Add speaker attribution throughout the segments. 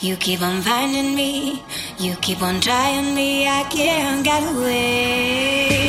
Speaker 1: You keep on finding me. You keep on trying me. I can't get away.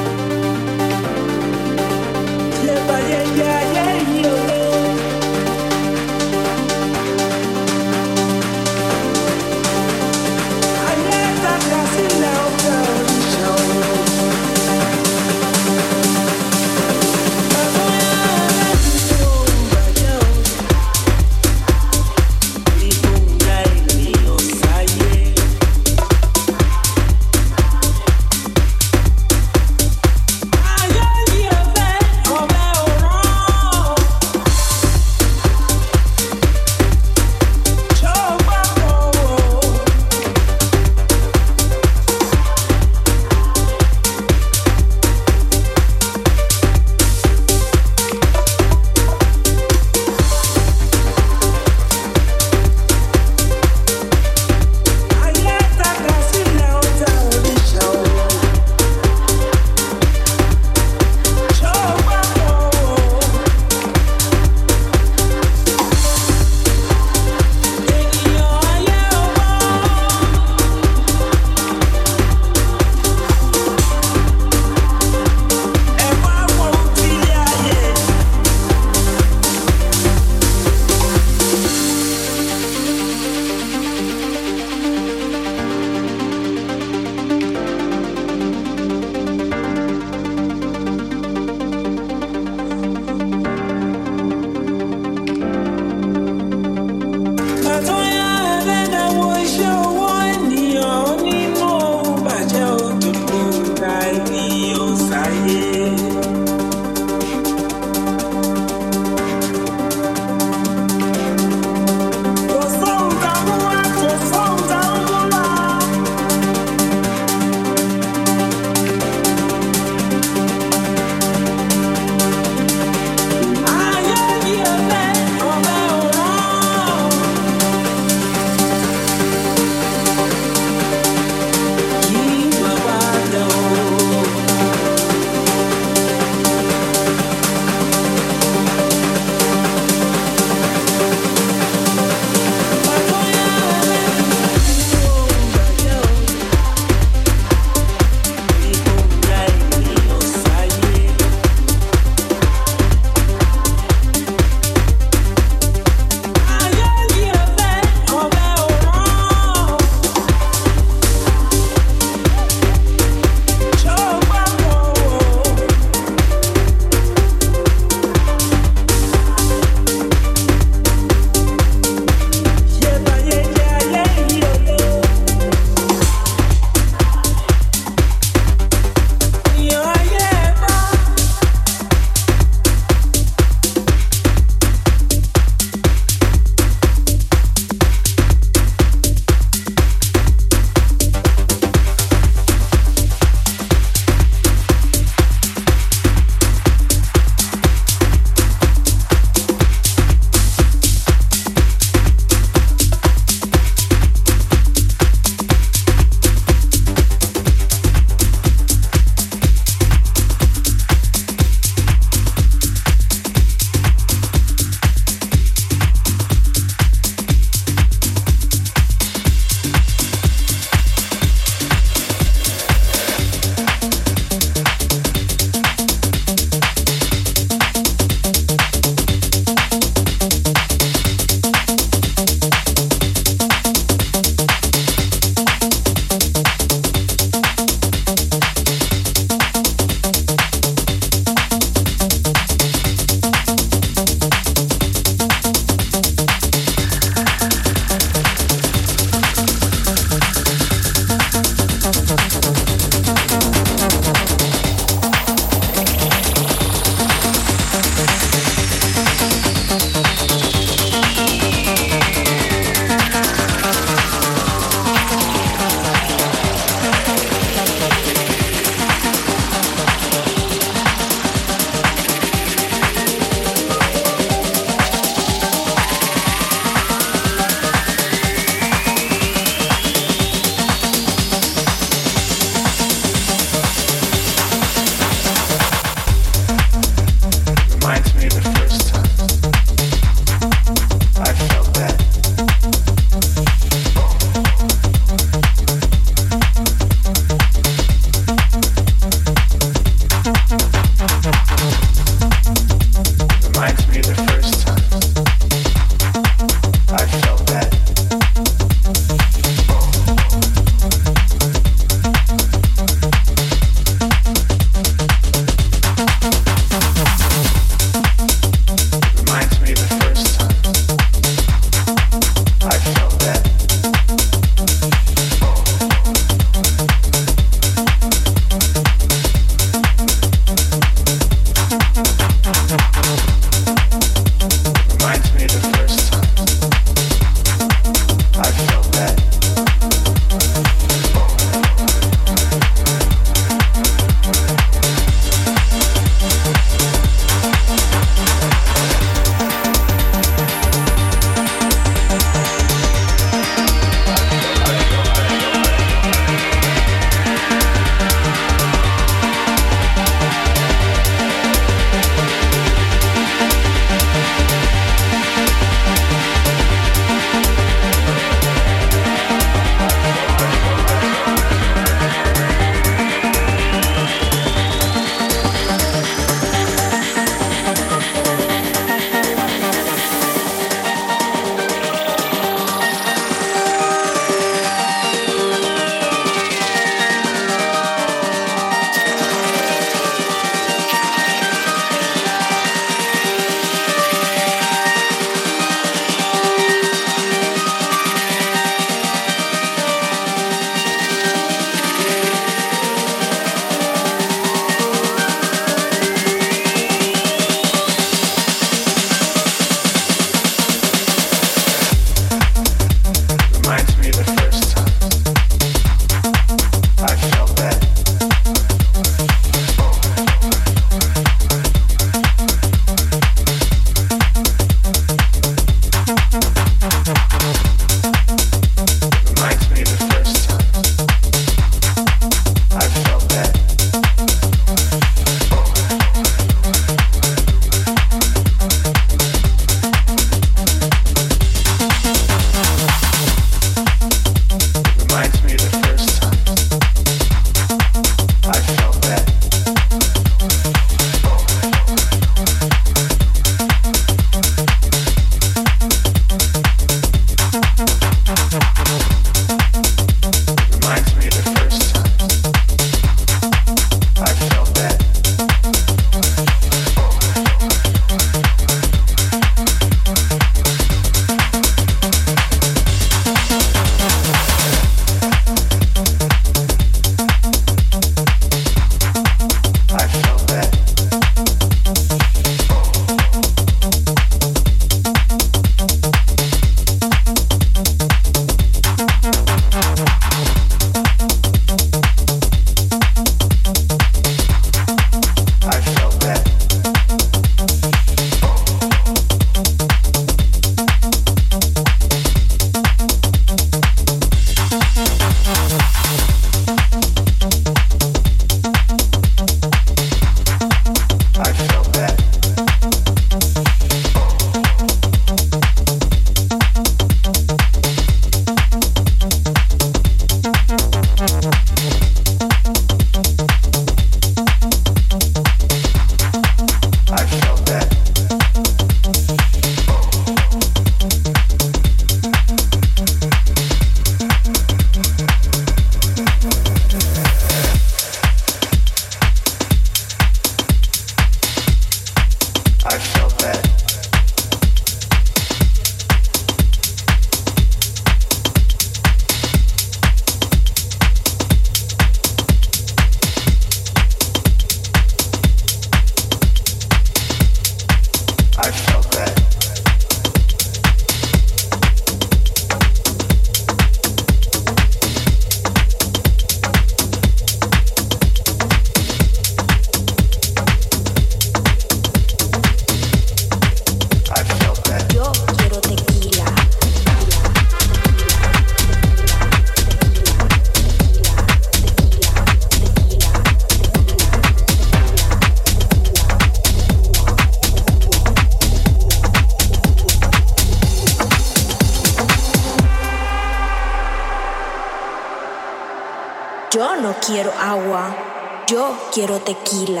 Speaker 2: Tequila.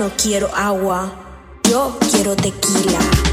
Speaker 2: No quiero agua, yo quiero tequila.